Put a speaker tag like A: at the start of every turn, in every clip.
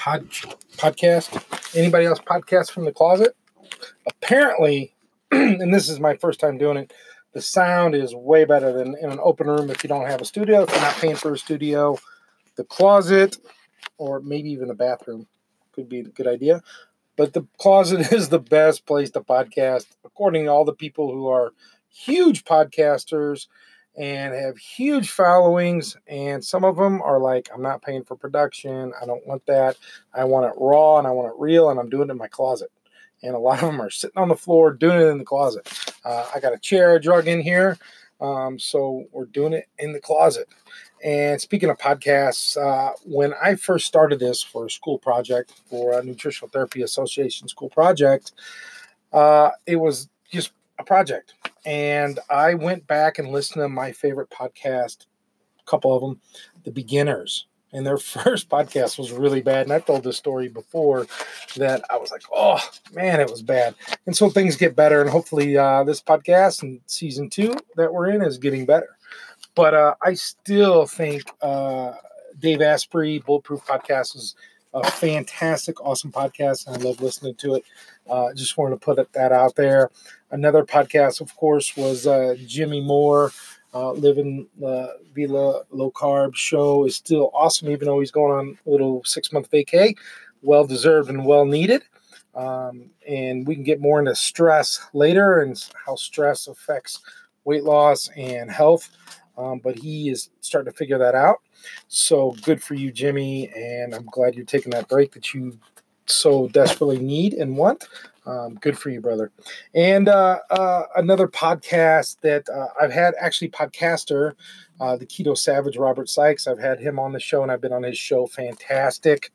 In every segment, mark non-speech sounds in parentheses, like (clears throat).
A: pod, podcast. Anybody else podcast from the closet? Apparently, (clears throat) and this is my first time doing it, the sound is way better than in an open room if you don't have a studio, if you're not paying for a studio. The closet, or maybe even the bathroom, could be a good idea. But the closet (laughs) is the best place to podcast, according to all the people who are huge podcasters and have huge followings. And some of them are like, I'm not paying for production. I don't want that. I want it raw and I want it real, and I'm doing it in my closet. And a lot of them are sitting on the floor doing it in the closet. Uh, I got a chair drug in here. Um, so we're doing it in the closet. And speaking of podcasts, uh, when I first started this for a school project, for a Nutritional Therapy Association school project, uh, it was just a project. And I went back and listened to my favorite podcast, a couple of them, The Beginners. And their (laughs) first podcast was really bad. And I've told this story before that I was like, oh, man, it was bad. And so things get better. And hopefully, uh, this podcast and season two that we're in is getting better. But uh, I still think uh, Dave Asprey, Bulletproof Podcast, is a fantastic, awesome podcast. And I love listening to it. Uh, just wanted to put that out there. Another podcast, of course, was uh, Jimmy Moore. Uh, living La Vida Low Carb show is still awesome, even though he's going on a little six month vacay. Well deserved and well needed. Um, and we can get more into stress later and how stress affects weight loss and health. Um, but he is starting to figure that out. So good for you, Jimmy. And I'm glad you're taking that break that you so desperately need and want. Um, good for you, brother. And uh, uh, another podcast that uh, I've had, actually, podcaster, uh, the Keto Savage, Robert Sykes. I've had him on the show, and I've been on his show. Fantastic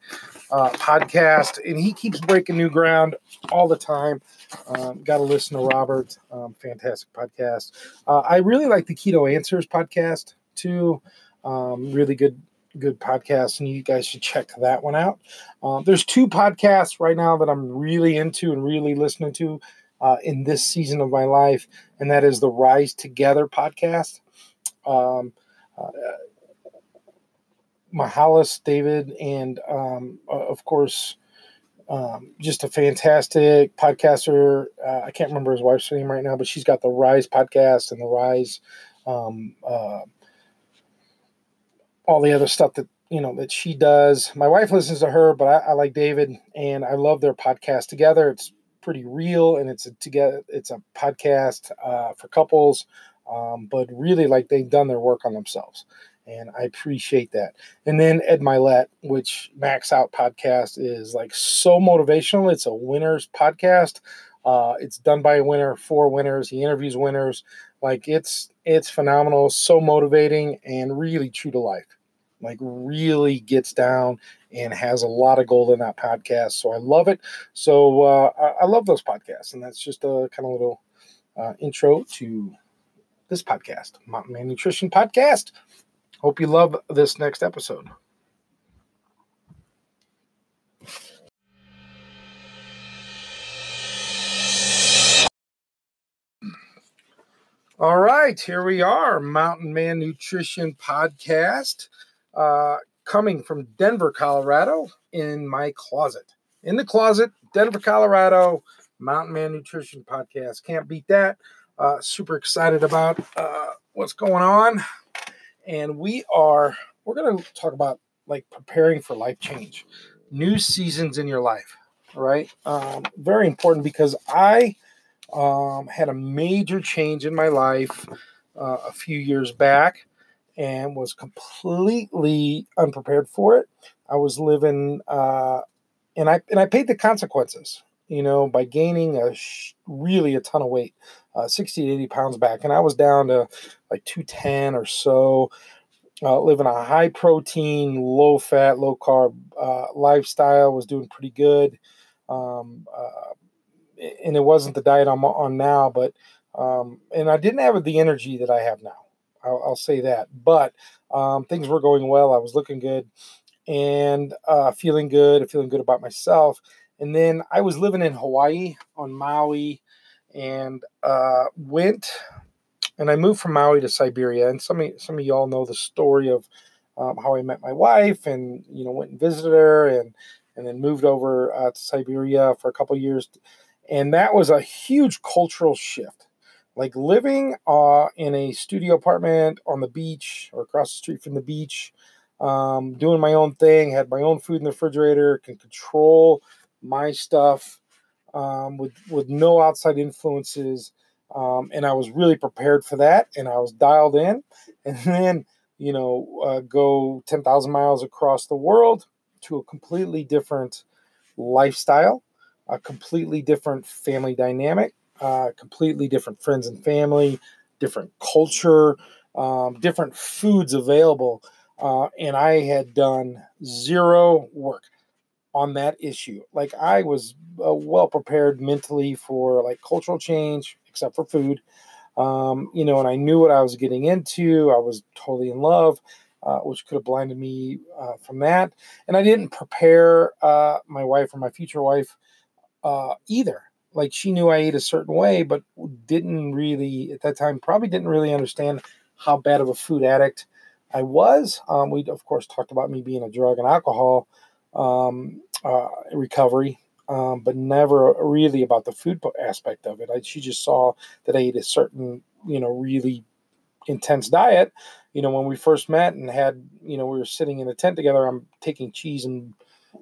A: uh, podcast, and he keeps breaking new ground all the time. Um, Got to listen to Robert. Um, fantastic podcast. Uh, I really like the Keto Answers podcast too. Um, really good good podcast, and you guys should check that one out. Um, there's two podcasts right now that I'm really into and really listening to uh, in this season of my life, and that is the Rise Together podcast. Um, uh, Mihalis, David, and um, of course, um, just a fantastic podcaster. Uh, I can't remember his wife's name right now, but she's got the Rise podcast and the Rise um, uh, all the other stuff that you know that she does. My wife listens to her, but I, I like David, and I love their podcast together. It's pretty real, and it's a together. It's a podcast uh, for couples, um, but really like they've done their work on themselves, and I appreciate that. And then Ed Mylett, which Max Out podcast is like so motivational. It's a winners podcast. Uh, it's done by a winner for winners. He interviews winners. Like it's it's phenomenal, so motivating, and really true to life like really gets down and has a lot of gold in that podcast. So I love it. So uh, I, I, love those podcasts, and that's just a kind of little uh, intro to this podcast, Mountain Man Nutrition Podcast. Hope you love this next episode. All right, here we are, Mountain Man Nutrition Podcast uh, coming from Denver, Colorado, in my closet. In the closet, Denver, Colorado, Mountain Man Nutrition Podcast. Can't beat that. Uh, super excited about uh, what's going on. And we are, we're going to talk about like preparing for life change, new seasons in your life, right? Um, very important because I um, had a major change in my life uh, a few years back and was completely unprepared for it. I was living, uh, and I and I paid the consequences, you know, by gaining a sh- really a ton of weight, uh, sixty to eighty pounds back, and I was down to like two ten or so. Uh, living a high protein, low fat, low carb uh, lifestyle was doing pretty good, um, uh, and it wasn't the diet I'm on now, but um, and I didn't have the energy that I have now I'll, I'll say that. But um, things were going well. I was looking good and uh, feeling good, feeling good about myself. And then I was living in Hawaii on Maui and uh, went and I moved from Maui to Siberia. And some of, some of y'all know the story of um, how I met my wife and, you know, went and visited her and, and then moved over uh, to Siberia for a couple years. And that was a huge cultural shift. Like living uh, in a studio apartment on the beach or across the street from the beach, um, doing my own thing, had my own food in the refrigerator, can control my stuff um, with with no outside influences, um, and I was really prepared for that, and I was dialed in. (laughs) And then you know, uh, go ten thousand miles across the world to a completely different lifestyle, a completely different family dynamic, uh, completely different friends and family, different culture, um, different foods available. Uh, and I had done zero work on that issue. Like I was uh, well prepared mentally for like cultural change, except for food. Um, you know, and I knew what I was getting into. I was totally in love, uh, which could have blinded me uh, from that. And I didn't prepare uh, my wife or my future wife uh, either. Like she knew I ate a certain way, but didn't really at that time probably didn't really understand how bad of a food addict I was. Um, we of course talked about me being a drug and alcohol um, uh, recovery, um, but never really about the food aspect of it. I, she just saw that I ate a certain, you know, really intense diet. You know, when we first met and had, you know, we were sitting in a tent together. I'm taking cheese and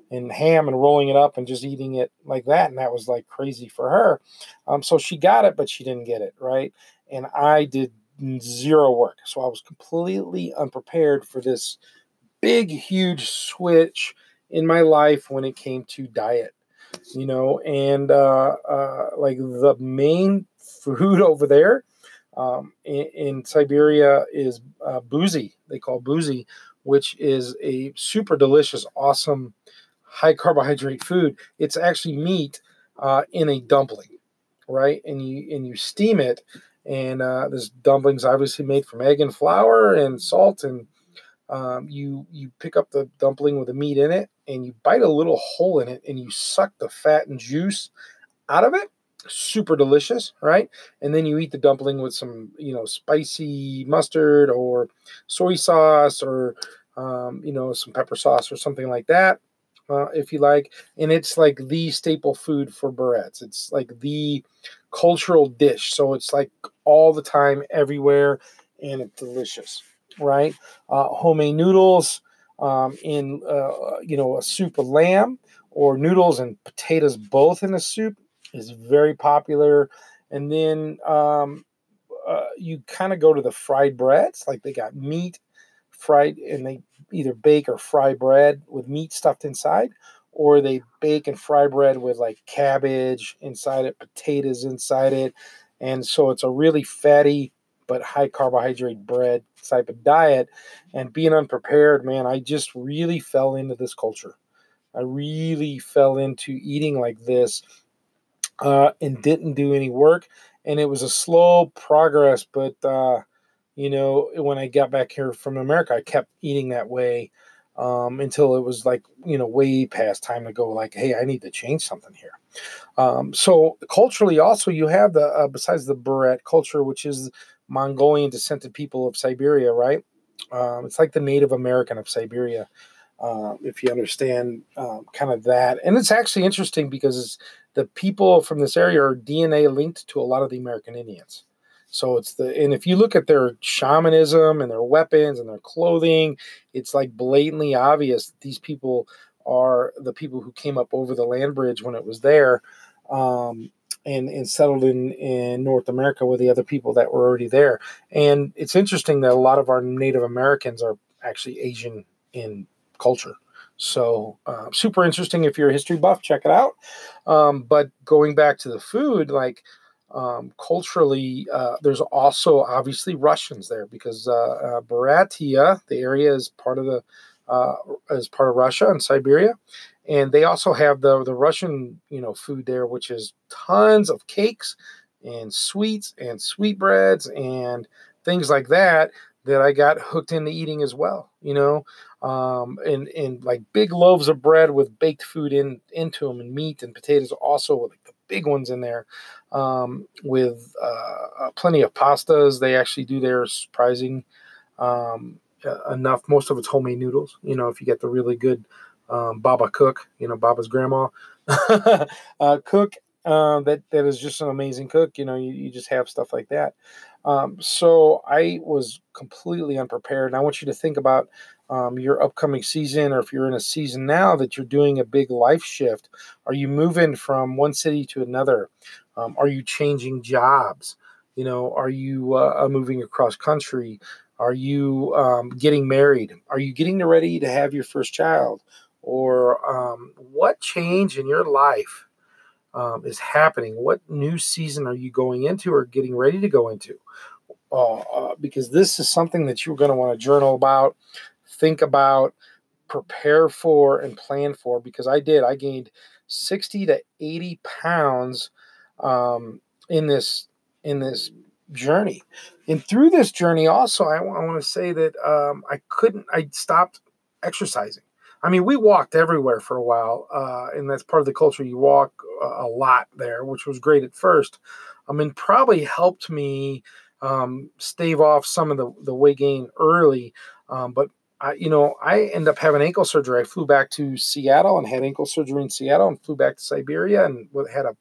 A: and ham and rolling it up and just eating it like that, and that was like crazy for her. Um, so she got it, but she didn't get it right, and I did zero work. So I was completely unprepared for this big, huge switch in my life when it came to diet you know, and uh, uh, like the main food (laughs) over there um, in, in, Siberia is uh, buzi. They call buzi, which is a super delicious, awesome, high carbohydrate food. It's actually meat uh, in a dumpling, right? And you and you steam it, and uh, this dumpling's obviously made from egg and flour and salt and um, you you pick up the dumpling with the meat in it and you bite a little hole in it and you suck the fat and juice out of it. Super delicious right? And then you eat the dumpling with some you know spicy mustard or soy sauce or um, you know some pepper sauce or something like that uh, if you like. And it's like the staple food for Buryats it's like the cultural dish. So it's like all the time everywhere and it's delicious right? Uh, homemade noodles um, in uh, you know a soup of lamb or noodles and potatoes both in a soup is very popular. And then um, uh, you kind of go to the fried breads, like they got meat fried, and they either bake or fry bread with meat stuffed inside, or they bake and fry bread with like cabbage inside it, potatoes inside it. And so it's a really fatty but high carbohydrate bread type of diet and being unprepared man i just really fell into this culture. I really fell into eating like this uh, and didn't do any work and it was a slow progress but uh, you know when i got back here from america i kept eating that way um, until it was like you know way past time to go like hey i need to change something here. Um, so culturally also you have the uh, besides the Buryat culture which is Mongolian descended people of Siberia, right? Um, it's like the Native American of Siberia, uh, if you understand um, kind of that. And it's actually interesting because the people from this area are DNA linked to a lot of the American Indians. So it's the and if you look at their shamanism and their weapons and their clothing, it's like blatantly obvious that these people are the people who came up over the land bridge when it was there. Um, and, and settled in, in North America with the other people that were already there. And it's interesting that a lot of our Native Americans are actually Asian in culture. So uh, super interesting. If you're a history buff, check it out. Um, but going back to the food, like um, culturally, uh, there's also obviously Russians there because uh, uh Buryatia, the area, is part of the uh, is part of Russia and Siberia, and they also have the the Russian you know food there, which is tons of cakes and sweets and sweetbreads and things like that that I got hooked into eating as well. You know, um, and and like big loaves of bread with baked food in into them and meat and potatoes also like the big ones in there um, with uh plenty of pastas. They actually do their surprising um, enough. Most of it's homemade noodles. You know, if you get the really good um, Baba Cook, you know, Baba's grandma, (laughs) uh, cook uh, that that is just an amazing cook. You know, you, you just have stuff like that. Um, so I was completely unprepared, and I want you to think about um, your upcoming season, or if you're in a season now that you're doing a big life shift. Are you moving from one city to another? Um, are you changing jobs? You know, are you uh, moving across country? Are you um, getting married? Are you getting ready to have your first child? Or um, what change in your life um, is happening? What new season are you going into or getting ready to go into? Uh, uh, because this is something that you're going to want to journal about, think about, prepare for, and plan for. Because I did, I gained 60 to 80 pounds um, in this in this journey. And through this journey, also, I, I want to say that um, I couldn't, I stopped exercising. I mean, we walked everywhere for a while, uh, and that's part of the culture. You walk a lot there, which was great at first. I mean, probably helped me um, stave off some of the, the weight gain early. Um, but I, you know, I ended up having ankle surgery. I flew back to Seattle and had ankle surgery in Seattle, and flew back to Siberia and had a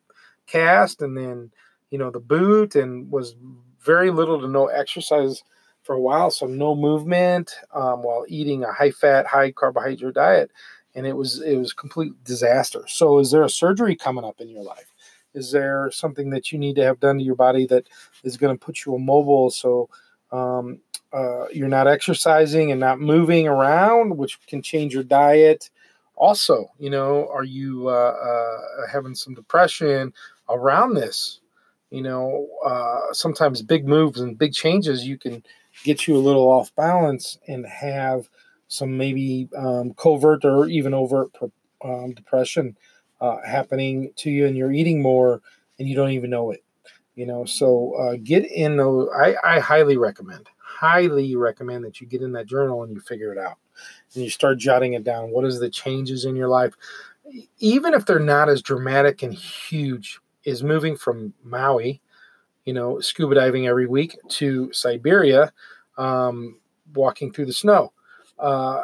A: cast, and then you know the boot, and was very little to no exercise for a while, so no movement um, while eating a high fat, high carbohydrate diet, and it was it was complete disaster. So, is there a surgery coming up in your life? Is there something that you need to have done to your body that is going to put you immobile so um, uh, you're not exercising and not moving around, which can change your diet? Also, you know, are you uh, uh, having some depression around this? You know, uh, sometimes big moves and big changes you can get you a little off balance and have some maybe um, covert or even overt um, depression uh, happening to you and you're eating more and you don't even know it you know? So uh, get in those I, I highly recommend highly recommend that you get in that journal and you figure it out and you start jotting it down. What is the changes in your life? Even if they're not as dramatic and huge is moving from maui you know, scuba diving every week to Siberia, um, walking through the snow. Uh,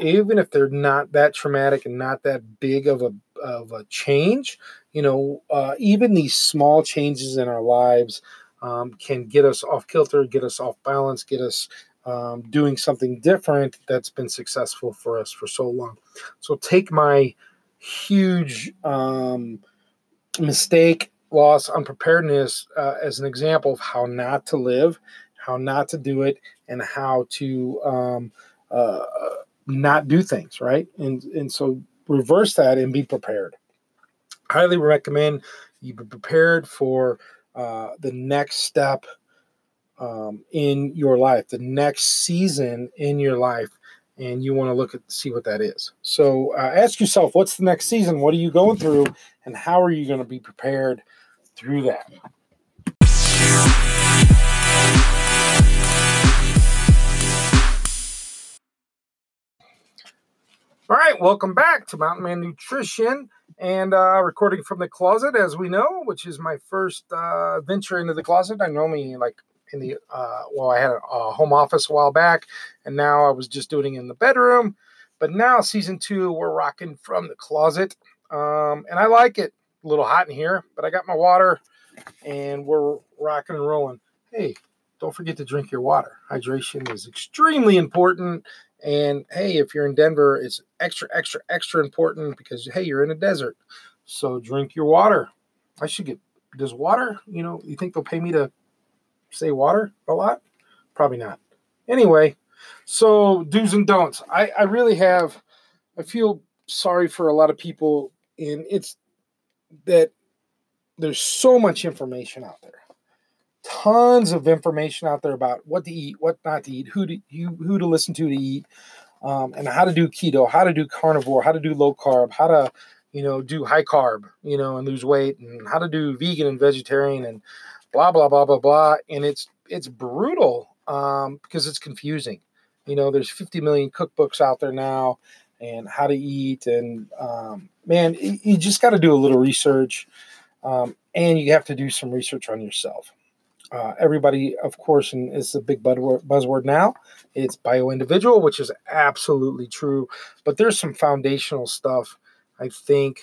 A: even if they're not that traumatic and not that big of a of a change, you know, uh, even these small changes in our lives um, can get us off kilter, get us off balance, get us um, doing something different that's been successful for us for so long. So take my huge um, mistake loss, unpreparedness uh, as an example of how not to live, how not to do it, and how to um, uh, not do things right. And and so reverse that and be prepared. Highly recommend you be prepared for uh, the next step um, in your life, the next season in your life, and you want to look at see what that is. So uh, ask yourself, what's the next season? What are you going through, and how are you going to be prepared through that. All right, welcome back to Mountain Man Nutrition and uh, recording from the closet, as we know, which is my first uh, venture into the closet. I normally like in the uh, well, I had a, a, home office a while back, and now I was just doing it in the bedroom. But now, season two, we're rocking from the closet, um, and I like it. A little hot in here, but I got my water and we're rocking and rolling. Hey, don't forget to drink your water. Hydration is extremely important. And hey, if you're in Denver, it's extra, extra, extra important because hey, you're in a desert. So drink your water. I should get does water, you know, you think they'll pay me to say water a lot? Probably not. Anyway, so do's and don'ts. I, I really have I feel sorry for a lot of people and it's that there's so much information out there. Tons of information out there about what to eat what not to eat who to you who to listen to to eat um, and how to do keto how to do carnivore how to do low carb how to you know do high carb you know and lose weight and how to do vegan and vegetarian and blah blah blah blah blah. And it's it's brutal um, because it's confusing. You know there's 50 million cookbooks out there now and how to eat and um, man you just got to do a little research um, and you have to do some research on yourself. Uh, everybody, of course, and it's a big buzzword now. It's bio individual, which is absolutely true. But there's some foundational stuff I think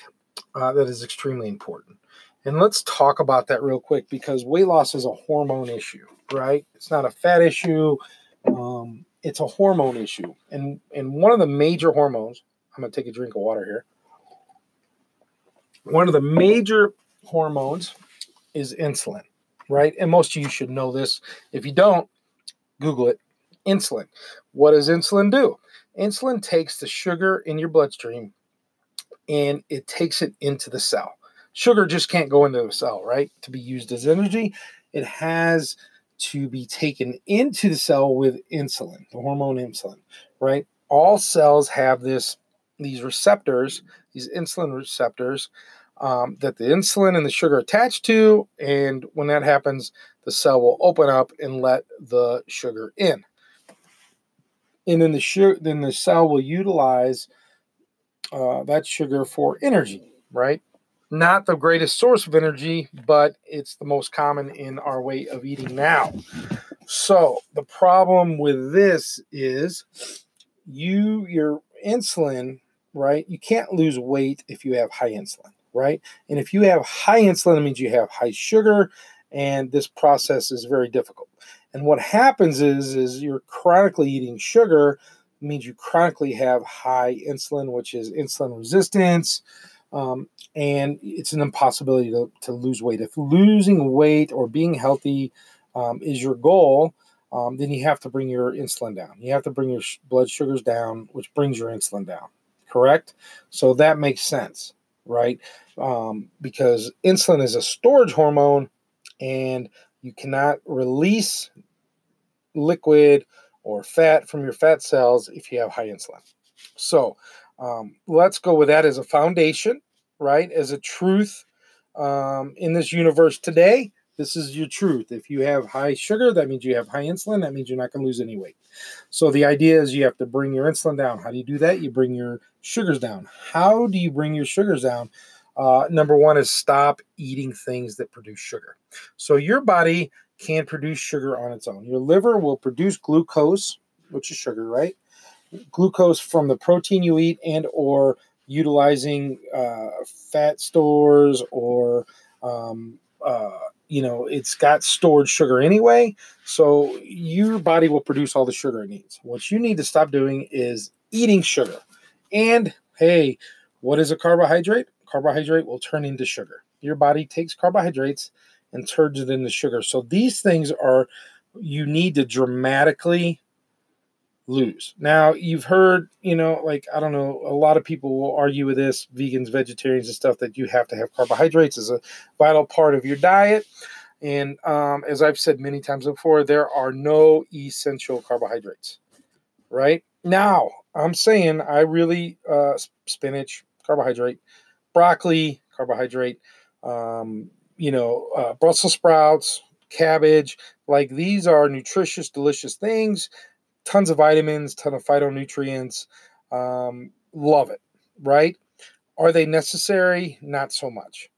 A: uh, that is extremely important. And let's talk about that real quick because weight loss is a hormone issue, right? It's not a fat issue. Um, it's a hormone issue. And, and one of the major hormones, I'm to take a drink of water here. One of the major hormones is insulin, right? And most of you should know this. If you don't, Google it. Insulin. What does insulin do? Insulin takes the sugar in your bloodstream and it takes it into the cell. Sugar just can't go into the cell, right? To be used as energy, it has to be taken into the cell with insulin, the hormone insulin, right? All cells have this these receptors, these insulin receptors um, that the insulin and the sugar attach to, and when that happens, the cell will open up and let the sugar in, and then the sugar, then the cell will utilize uh, that sugar for energy, right? not the greatest source of energy, but it's the most common in our way of eating now. So the problem with this is you your insulin, right? You can't lose weight if you have high insulin, right? And if you have high insulin, it means you have high sugar, and this process is very difficult. And what happens is is you're chronically eating sugar means you chronically have high insulin, which is insulin resistance um, and it's an impossibility to, to lose weight. If losing weight or being healthy um, is your goal, um, then you have to bring your insulin down. You have to bring your sh- blood sugars down, which brings your insulin down. Correct? So that makes sense, right? Um, because insulin is a storage hormone and you cannot release liquid or fat from your fat cells if you have high insulin. So um, let's go with that as a foundation right? As a truth um, in this universe today. This is your truth. If you have high sugar, that means you have high insulin. That means you're not going to lose any weight. So the idea is you have to bring your insulin down. How do you do that? You bring your sugars down. How do you bring your sugars down? Uh, number one is stop eating things that produce sugar. So your body can produce sugar on its own. Your liver will produce glucose, which is sugar, right? Glucose from the protein you eat and or utilizing uh, fat stores or um, uh, you know it's got stored sugar anyway so your body will produce all the sugar it needs. What you need to stop doing is eating sugar. And hey what is a carbohydrate? Carbohydrate will turn into sugar. Your body takes carbohydrates and turns it into sugar. So these things are you need to dramatically lose. Now, you've heard, you know, like, I don't know, a lot of people will argue with this, vegans, vegetarians, and stuff, that you have to have carbohydrates as a vital part of your diet. And um, as I've said many times before, there are no essential carbohydrates, right? Now, I'm saying I really, uh, spinach, carbohydrate, broccoli, carbohydrate, um, you know, uh, Brussels sprouts, cabbage, like these are nutritious, delicious things tons of vitamins, ton of phytonutrients. Um, love it, right? Are they necessary? Not so much.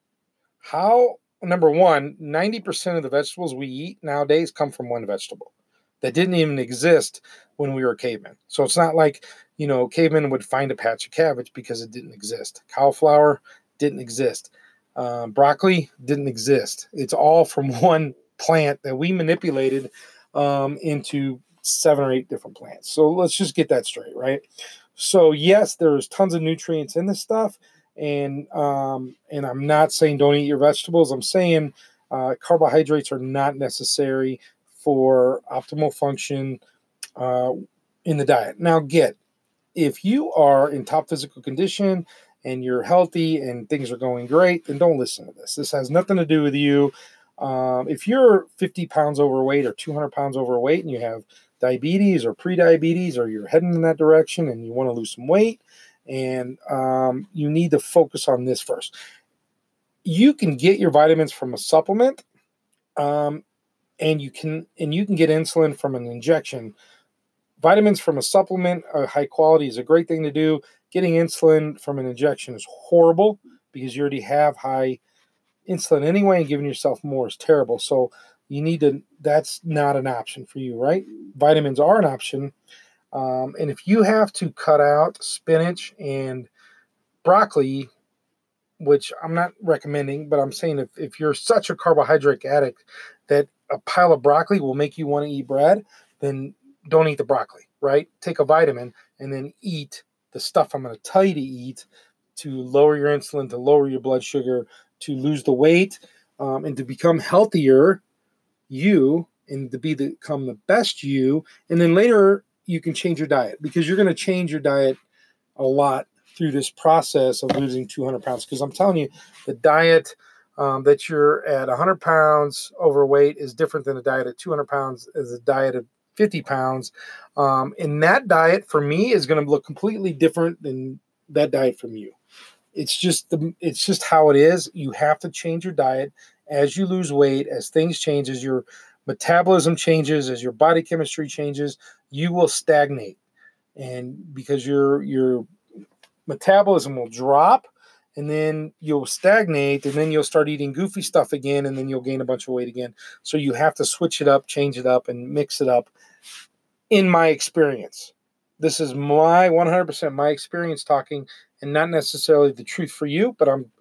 A: How, number one, 90% of the vegetables we eat nowadays come from one vegetable that didn't even exist when we were cavemen. So it's not like, you know, cavemen would find a patch of cabbage because it didn't exist. Cauliflower didn't exist. Um, broccoli didn't exist. It's all from (laughs) one plant that we manipulated um, into seven or eight different plants. So let's just get that straight, right? So yes, there's tons of nutrients in this stuff, and um, and I'm not saying don't eat your vegetables. I'm saying uh, carbohydrates are not necessary for optimal function uh, in the diet. Now, get if you are in top physical condition and you're healthy and things are going great, then don't listen to this. This has nothing to do with you. Um, if you're 50 pounds overweight or 200 pounds overweight and you have diabetes or pre-diabetes or you're heading in that direction and you want to lose some weight and um, you need to focus on this first. You can get your vitamins from a supplement um, and you can and you can get insulin from an injection. Vitamins from a supplement a high quality is a great thing to do. Getting insulin from an injection is horrible because you already have high insulin anyway and giving yourself more is terrible. So you need to, that's not an option for you, right? Vitamins are an option. Um, and if you have to cut out spinach and broccoli, which I'm not recommending, but I'm saying if, if you're such a carbohydrate addict that a pile of broccoli will make you want to eat bread, then don't eat the broccoli, right? Take a vitamin and then eat the stuff I'm going to tell you to eat to lower your insulin, to lower your blood sugar, to lose the weight, um, and to become healthier you and to be the, become the best you. And then later you can change your diet because you're going to change your diet a lot through this process of losing 200 pounds. Because I'm telling you, the diet um, that you're at 100 pounds overweight is different than a diet at 200 pounds as a diet of 50 pounds. Um, and that diet for me is going to look completely different than that diet from you. It's just the it's just how it is. You have to change your diet as you lose weight, as things change, as your metabolism changes, as your body chemistry changes, you will stagnate. And because your your metabolism will drop and then you'll stagnate and then you'll start eating goofy stuff again and then you'll gain a bunch of weight again. So you have to switch it up, change it up and mix it up in my experience. This is my 100% my experience talking and not necessarily the truth for you, but I'm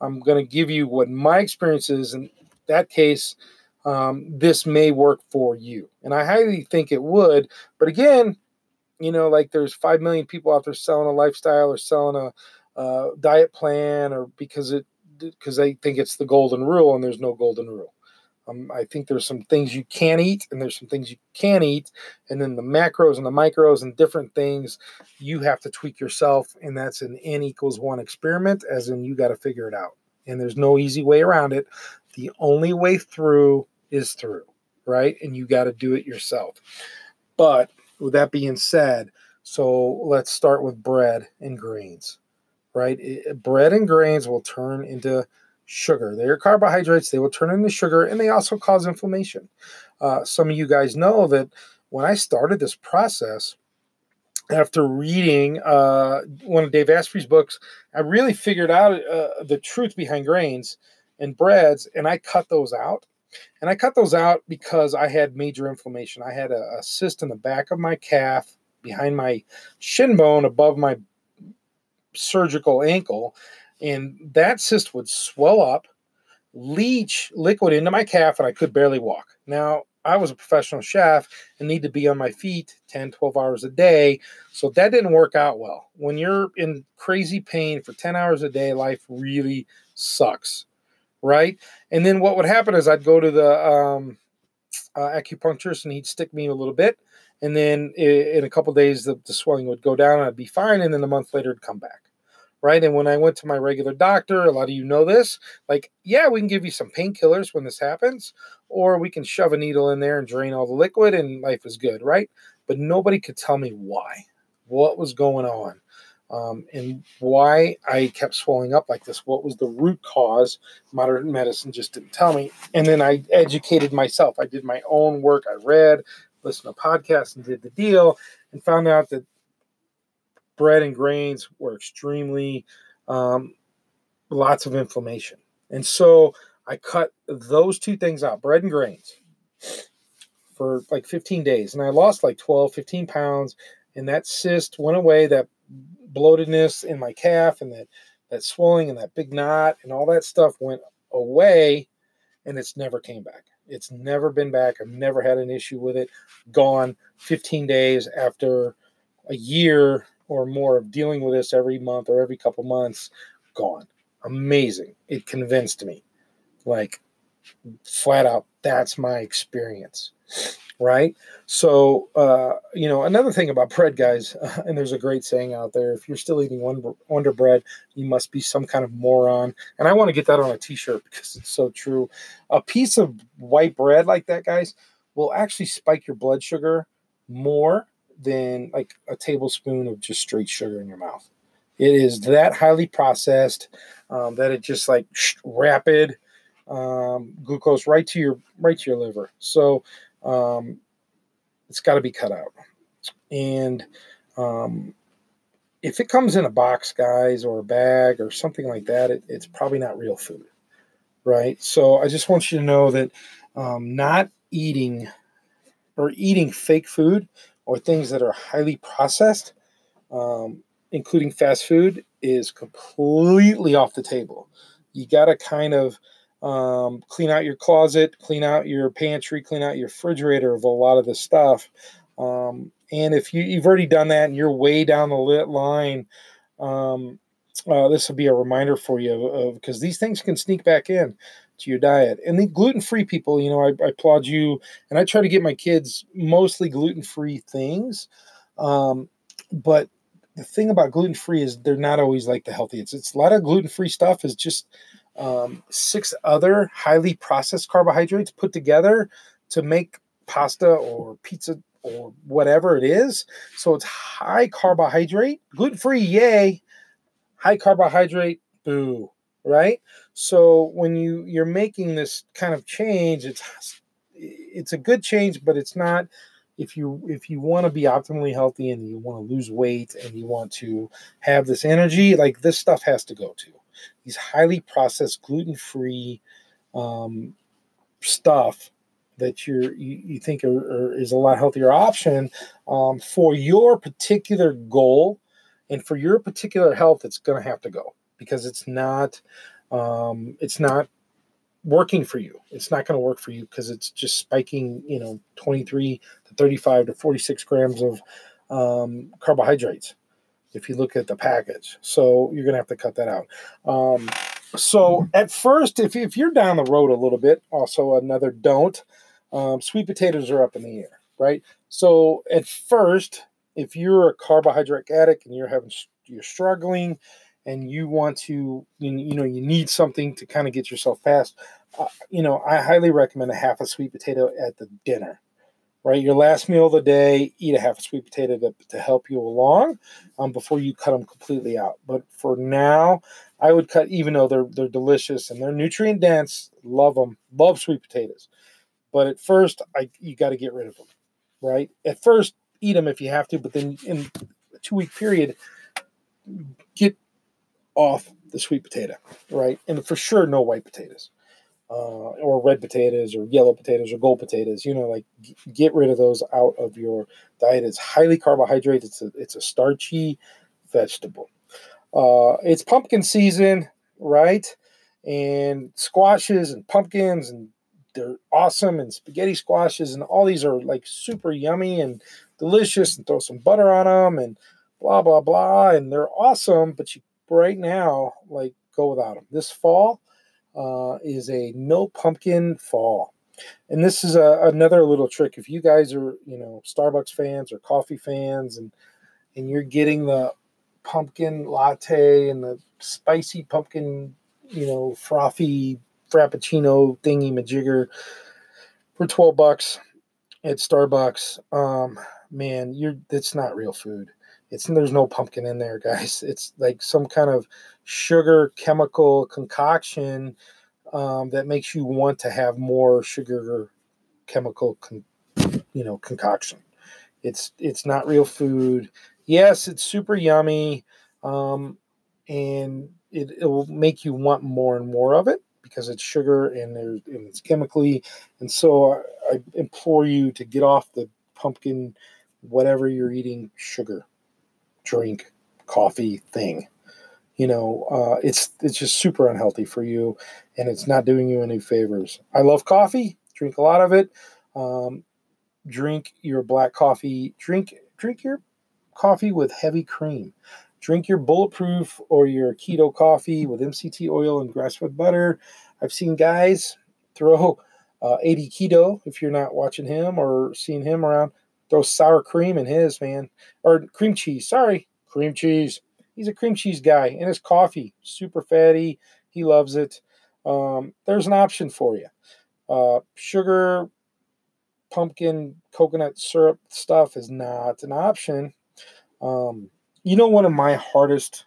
A: I'm going to give you what my experience is. In that case, um, this may work for you. And I highly think it would. But again, you know, like there's 5 million people out there selling a lifestyle or selling a, a diet plan or because it because they think it's the golden rule and there's no golden rule. Um, I think there's some things you can eat and there's some things you can't eat. And then the macros and the micros and different things you have to tweak yourself. And that's an N equals one experiment, as in you got to figure it out. And there's no easy way around it. The only way through is through, right? And you got to do it yourself. But with that being said, so let's start with bread and grains, right? It, bread and grains will turn into sugar. They are carbohydrates, they will turn into sugar, and they also cause inflammation. Uh, some of you guys know that when I started this process, after reading uh, one of Dave Asprey's books, I really figured out uh, the truth behind grains and breads, and I cut those out. And I cut those out because I had major inflammation. I had a, a cyst in the back of my calf, behind my shin bone, above my surgical ankle, and that cyst would swell up, leach liquid into my calf, and I could barely walk. Now, I was a professional chef and need to be on my feet 10, 12 hours a day. So that didn't work out well. When you're in crazy pain for 10 hours a day, life really sucks. Right. And then what would happen is I'd go to the um, uh, acupuncturist and he'd stick me a little bit. And then in a couple days, the, the swelling would go down and I'd be fine. And then a month later, it'd come back right? And when I went to my regular doctor, a lot of you know this, like, yeah, we can give you some painkillers when this happens, or we can shove a needle in there and drain all the liquid and life is good, right? But nobody could tell me why, what was going on, um, and why I kept swelling up like this. What was the root cause? Modern medicine just didn't tell me. And then I educated myself. I did my own work. I read, listened to podcasts, and did the deal, and found out that bread and grains were extremely um, lots of inflammation. And so I cut those two things out, bread and grains, for like 15 days. And I lost like 12, 15 pounds. And that cyst went away, that bloatedness in my calf and that, that swelling and that big knot and all that stuff went away. And it's never came back. It's never been back. I've never had an issue with it. Gone 15 days after a year or more of dealing with this every month or every couple months, gone. Amazing. It convinced me. Like, flat out, that's my experience. Right. So, uh, you know, another thing about bread, guys, uh, (laughs) and there's a great saying out there if you're still eating Wonder Bread, you must be some kind of moron. And I want to get that on a t shirt because it's so true. A piece of white bread like that, guys, will actually spike your blood sugar more than like a tablespoon of just straight sugar in your mouth. It is that highly processed um, that it just like rapid um, glucose right to your right to your liver. So um, it's got to be cut out. And um, if it comes in a box, guys, or a bag or something like that, it, it's probably not real food, right? So I just want you to know that um, not eating or eating fake food or things that are highly processed, um, including fast food, is completely off the table. You got to kind of um, clean out your closet, clean out your pantry, clean out your refrigerator of a lot of the stuff. Um, and if you, you've already done that and you're way down the lit line, um, uh, this will be a reminder for you because these things can sneak back in to your diet. And the gluten free people, you know, I, I, applaud you. And I try to get my kids mostly gluten free things. Um, but the thing about gluten free is they're not always like the healthy. It's, it's a lot of gluten free stuff is just um, six other highly processed carbohydrates put together to make pasta or pizza or whatever it is. So it's high carbohydrate, gluten free, yay. High carbohydrate, boo. Right. So when you you're making this kind of change, it's it's a good change, but it's not if you if you want to be optimally healthy and you want to lose weight and you want to have this energy like this stuff has to go to these highly processed gluten-free um, stuff that you're you, you think are, are, is a lot healthier option um, for your particular goal and for your particular health it's going to have to go because it's not um, it's not working for you. It's not going to work for you because it's just spiking, you know, 23 to 35 to 46 grams of um, carbohydrates if you look at the package. So you're going to have to cut that out. Um, so at first, if, if you're down the road a little bit, also another don't, um, sweet potatoes are up in the air, right? So at first, if you're a carbohydrate addict and you're having you're struggling and you want to you, know you need something to kind of get yourself past uh, you know i highly recommend a half a sweet potato at the dinner right? Your last meal of the day eat a half a sweet potato to, to help you along um, before you cut them completely out. But for now i would cut even though they're they're delicious and they're nutrient dense love them love sweet potatoes. But at first i you got to get rid of them right? At first eat them if you have to but then in a two week period get off the sweet potato, right? And for sure, no white potatoes, uh, or red potatoes, or yellow potatoes, or gold potatoes. You know, like g- get rid of those out of your diet. It's highly carbohydrate. It's a it's a starchy vegetable. Uh, it's pumpkin season, right? And squashes and pumpkins and they're awesome and spaghetti squashes and all these are like super yummy and delicious and throw some butter on them and blah blah blah and they're awesome but you right now, like go without them. This fall uh, is a no pumpkin fall. And this is a, another little trick. If you guys are, you know, Starbucks fans or coffee fans and and you're getting the pumpkin latte and the spicy pumpkin, you know, frothy frappuccino thingy majigger for 12 bucks at Starbucks, um, man, you're that's not real food. It's there's no pumpkin in there, guys. (laughs) It's like some kind of sugar chemical concoction um, that makes you want to have more sugar chemical, con- you know, concoction. It's it's not real food. Yes, it's super yummy, um, and it, it will make you want more and more of it because it's sugar and, and it's chemically. And so I, I implore you to get off the pumpkin, whatever you're eating, sugar drink, coffee thing. You know, uh, it's it's just super unhealthy for you, and it's not doing you any favors. I love coffee, drink a lot of it. Um, drink your black coffee. Drink drink your coffee with heavy cream. Drink your bulletproof or your keto coffee with MCT oil and grass-fed butter. I've seen guys throw uh, 80 keto if you're not watching him or seeing him around Throw sour cream in his, man. Or cream cheese. Sorry, cream cheese. He's a cream cheese guy. And his coffee, super fatty. He loves it. Um, there's an option for you. Uh, sugar, pumpkin, coconut syrup stuff is not an option. Um, you know, one of my hardest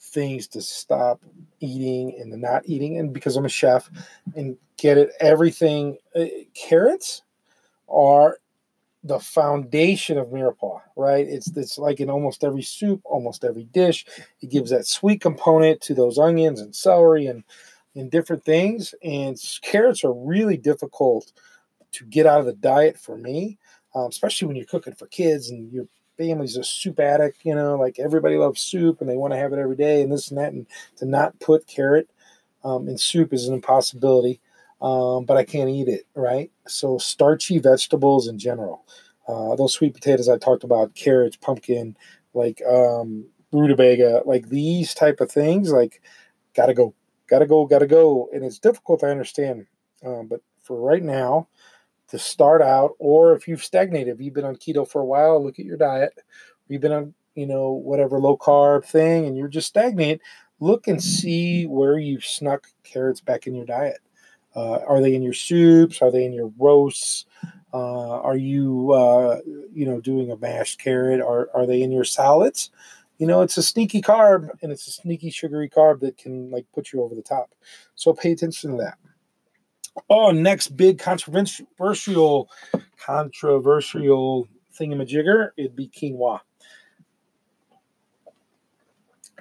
A: things to stop eating and not eating, and because I'm a chef and get it, everything, uh, carrots are the foundation of mirepoix, right? It's it's like in almost every soup, almost every dish. It gives that sweet component to those onions and celery and and different things. And carrots are really difficult to get out of the diet for me, um, especially when you're cooking for kids and your family's a soup addict. You know, like everybody loves soup and they want to have it every day and this and that. And to not put carrot um, in soup is an impossibility. Um, but I can't eat it, right? So starchy vegetables in general. Uh, those sweet potatoes I talked about, carrots, pumpkin, like um, rutabaga, like these type of things, like gotta go, gotta go, gotta go. And it's difficult to understand. Um, but for right now, to start out, or if you've stagnated, if you've been on keto for a while, look at your diet. You've been on, you know, whatever low carb thing, and you're just stagnant. Look and see where you've snuck carrots back in your diet. Uh, are they in your soups? Are they in your roasts? Uh, are you, uh, you know, doing a mashed carrot? Are are they in your salads? You know, it's a sneaky carb and it's a sneaky sugary carb that can like put you over the top. So pay attention to that. Oh, next big controversial, controversial thingamajigger, it'd be quinoa.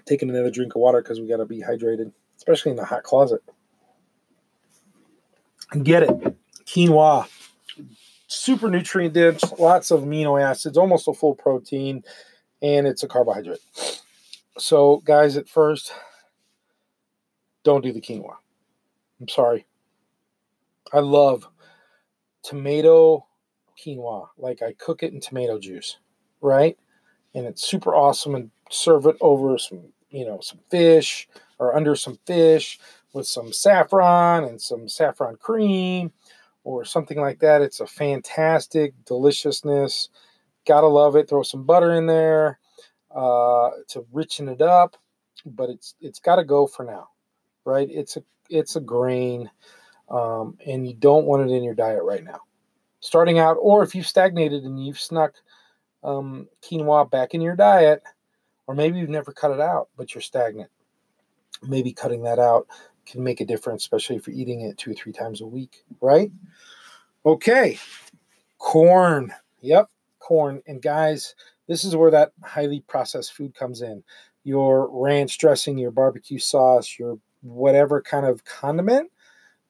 A: Taking another drink of water because we got to be hydrated, especially in the hot closet. Get it. Quinoa. Super nutrient dense, lots of amino acids, almost a full protein, and it's a carbohydrate. So, guys, at first, don't do the quinoa. I'm sorry. I love tomato quinoa. Like I cook it in tomato juice, right? And it's super awesome and serve it over some, you know, some fish or under some fish with some saffron and some saffron cream or something like that. It's a fantastic deliciousness. Gotta love it. Throw some butter in there uh, to richen it up, but it's it's got to go for now, right? It's a it's a grain, um, and you don't want it in your diet right now. Starting out, or if you've stagnated and you've snuck um, quinoa back in your diet, or maybe you've never cut it out, but you're stagnant. Maybe cutting that out can make a difference, especially if you're eating it two or three times a week, right? Okay, corn. Yep, corn. And guys, this is where that highly processed food comes in. Your ranch dressing, your barbecue sauce, your whatever kind of condiment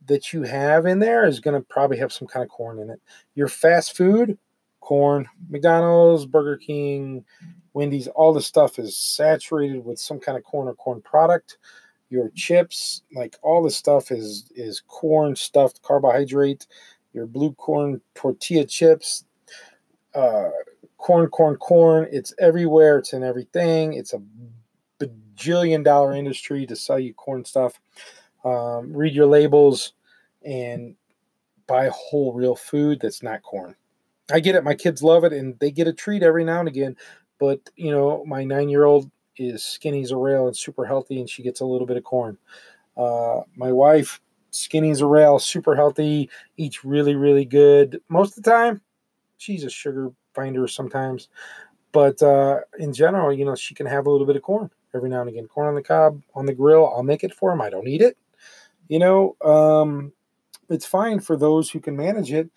A: that you have in there is going to probably have some kind of corn in it. Your fast food, corn, McDonald's, Burger King, Wendy's, all the stuff is saturated with some kind of corn or corn product your chips, like all the stuff is is corn stuffed carbohydrate. Your blue corn tortilla chips, uh, corn, corn, corn. It's everywhere. It's in everything. It's a bajillion dollar industry to sell you corn stuff. Um, read your labels and buy whole real food that's not corn. I get it. My kids love it and they get a treat every now and again. But, you know, my nine year old is skinny as a rail and super healthy, and she gets a little bit of corn. Uh, my wife, skinny as a rail, super healthy, eats really, really good. Most of the time, she's a sugar finder sometimes, but uh, in general, you know, she can have a little bit of corn every now and again. Corn on the cob, on the grill. I'll make it for them. I don't eat it. You know, um, it's fine for those who can manage it.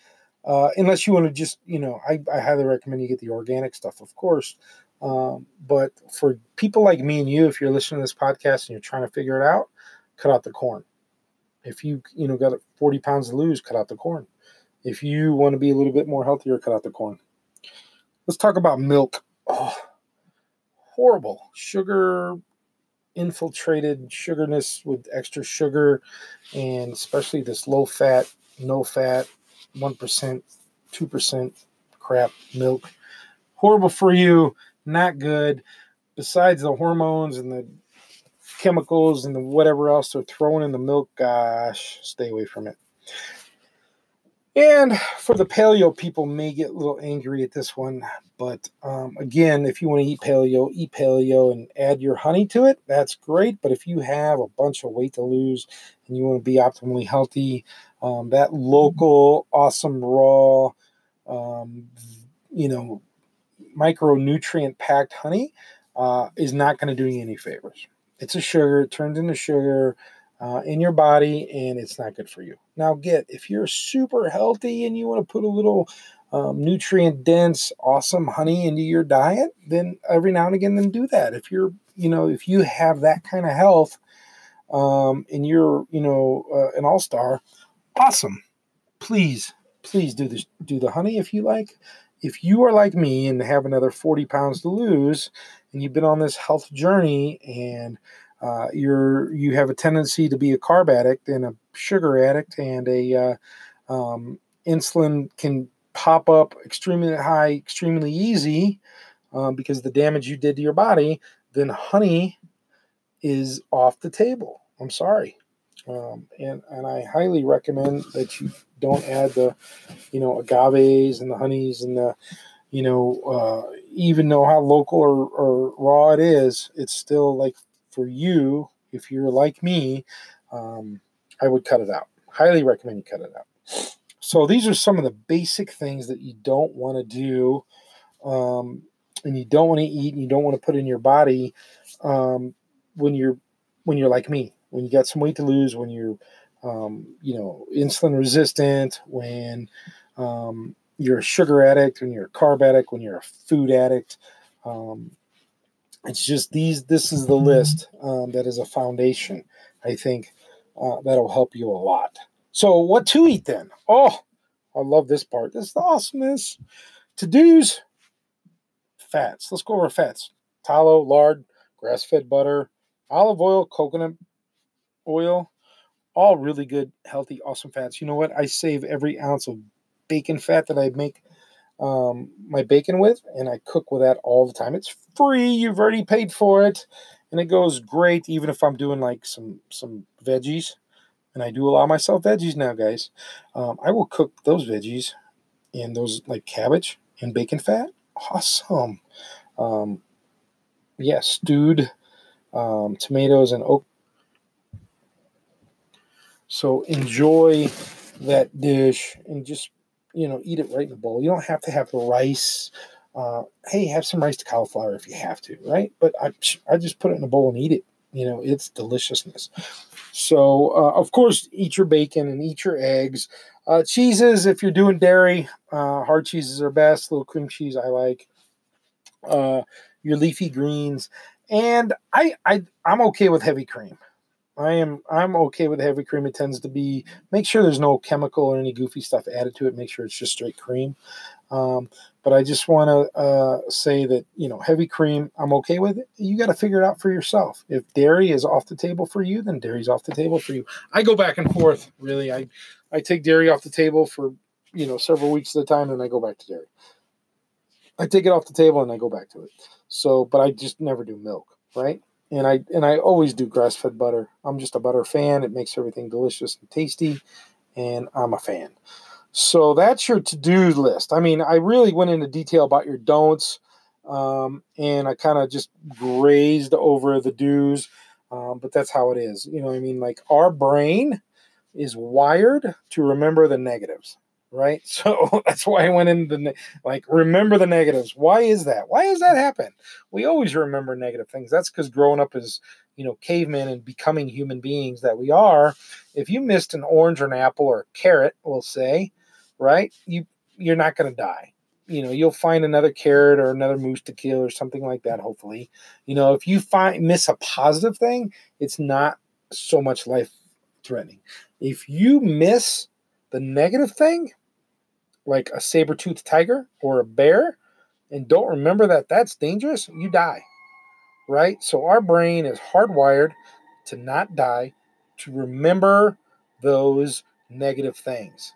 A: Uh, unless you want to just, you know, I, I highly recommend you get the organic stuff, of course. Um, but for people like me and you, if you're listening to this podcast and you're trying to figure it out, cut out the corn. If you you know got 40 pounds to lose, cut out the corn. If you want to be a little bit more healthier, cut out the corn. Let's talk about milk. Oh, horrible sugar infiltrated sugarness with extra sugar and especially this low fat no fat 1% 2% crap milk horrible for you not good. Besides the hormones and the chemicals and the whatever else they're throwing in the milk, gosh, stay away from it. And for the paleo people, may get a little angry at this one, but um, again, if you want to eat paleo, eat paleo and add your honey to it. That's great. But if you have a bunch of weight to lose and you want to be optimally healthy, um, that local, awesome raw, um, you know, micronutrient packed honey uh, is not going to do you any favors. It's a sugar, it turns into sugar uh, in your body, and it's not good for you. Now, get if you're super healthy and you want to put a little um, nutrient dense, awesome honey into your diet, then every now and again, then do that. If you're, you know, if you have that kind of health, um, and you're, you know, uh, an all star, awesome. Please, please do this. Do the honey if you like. If you are like me and have another 40 pounds to lose, and you've been on this health journey and uh, you're you have a tendency to be a carb addict and a sugar addict and a uh, um, insulin can pop up extremely high extremely easy um, because the damage you did to your body then honey is off the table. I'm sorry um, and and i highly recommend that you don't add the you know agaves and the honeys and the you know uh, even know how local or, or raw it is it's still like for you, if you're like me, um, I would cut it out. Highly recommend you cut it out. So these are some of the basic things that you don't want to do, um, and you don't want to eat, and you don't want to put in your body um, when you're when you're like me. When you got some weight to lose, when you're um, you know insulin resistant, when um, you're a sugar addict, when you're a carb addict, when you're a food addict. Um, it's just these this is the list um, that is a foundation i think uh, that'll help you a lot. So what to eat then? Oh i love this part. This is the awesomeness. To do's fats. Let's go over fats. Tallow lard grass-fed butter olive oil coconut oil all really good healthy awesome fats you know what i save every ounce of bacon fat that i make um, my bacon with, and I cook with that all the time. It's free. You've already paid for it, and it goes great. Even if I'm doing like some some veggies, and I do allow myself veggies now, guys. Um, I will cook those veggies and those like cabbage and bacon fat. Awesome. Um, yeah, stewed um, tomatoes and oak. So enjoy that dish and just you know, eat it right in the bowl. You don't have to have the rice. Uh, hey, have some rice to cauliflower if you have to, right? But I, I just put it in a bowl and eat it. You know, it's deliciousness. So, uh, of course, eat your bacon and eat your eggs. Uh, cheeses, if you're doing dairy, uh, hard cheeses are best. Little cream cheese, I like. Uh, your leafy greens, and I, I, I'm okay with heavy cream. I am I'm okay with heavy cream. It tends to be make sure there's no chemical or any goofy stuff added to it. Make sure it's just straight cream. Um, but I just want to uh, say that you know heavy cream I'm okay with it. You got to figure it out for yourself. If dairy is off the table for you, then dairy's off the table for you. I go back and forth. Really, I I take dairy off the table for you know several weeks at a time, and I go back to dairy. I take it off the table and I go back to it. So, but I just never do milk, right? And I and I always do grass fed butter. I'm just a butter fan. It makes everything delicious and tasty, and I'm a fan. So that's your to do list. I mean, I really went into detail about your don'ts, um, and I kind of just grazed over the do's, um, but that's how it is. You know, I mean, like our brain is wired to remember the negatives right? (laughs) So that's why I went into the like remember the negatives. Why is that? Why does that happen? We always remember negative things. That's because growing up as you know cavemen and becoming human beings that we are, if you missed an orange or an apple or a carrot, we'll say, right? You you're not going to die. You know, you'll find another carrot or another moose to kill or something like that. Hopefully, you know, if you find miss a positive thing, it's not so much life threatening. If you miss the negative thing, like a saber-toothed tiger or a bear and don't remember that that's dangerous, you die. Right? So our brain is hardwired to not die, to remember those negative things.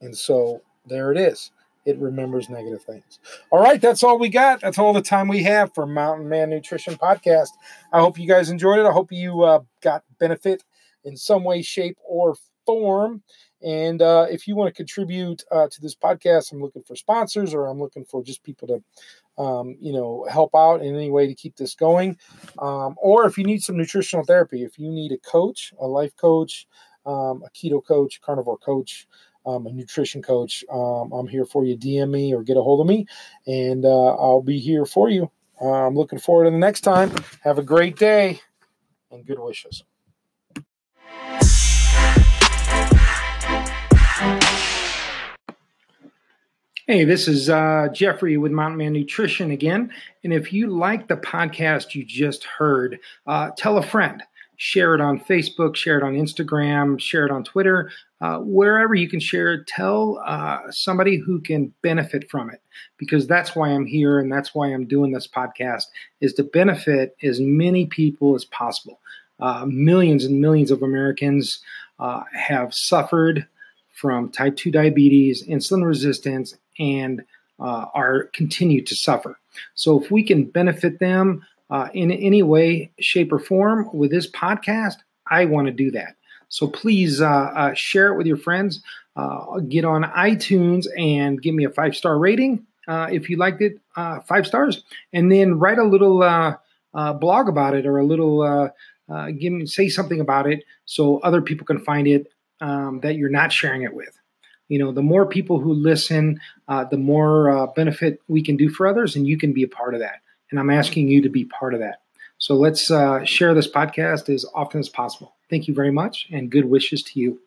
A: And so there it is. It remembers negative things. All right, that's all we got. That's all the time we have for Mountain Man Nutrition Podcast. I hope you guys enjoyed it. I hope you uh, got benefit in some way, shape, or form. And uh, if you want to contribute uh, to this podcast, I'm looking for sponsors or I'm looking for just people to, um, you know, help out in any way to keep this going. Um, or if you need some nutritional therapy, if you need a coach, a life coach, um, a keto coach, carnivore coach, um, a nutrition coach, um, I'm here for you. DM me or get a hold of me, and uh, I'll be here for you. I'm looking forward to the next time. Have a great day and good wishes. Hey, this is uh, Jeffrey with Mountain Man Nutrition again. And if you like the podcast you just heard, uh, tell a friend share it on Facebook, share it on Instagram, share it on Twitter, uh, wherever you can share it. Tell uh, somebody who can benefit from it, because that's why I'm here and that's why I'm doing this podcast is to benefit as many people as possible. Uh, millions and millions of Americans uh, have suffered from type 2 diabetes, insulin resistance, and uh, are continue to suffer. So if we can benefit them uh, in any way, shape, or form with this podcast, I want to do that. So please uh, uh share it with your friends. Uh, get on iTunes and give me a five star rating uh, if you liked it, five stars, and then write a little blog about it or a little give me say something about it so other people can find it um, that you're not sharing it with you know the more people who listen uh, the more uh, benefit we can do for others and you can be a part of that. And i'm asking you to be part of that. So let's uh, share this podcast as often as possible. Thank you very much and good wishes to you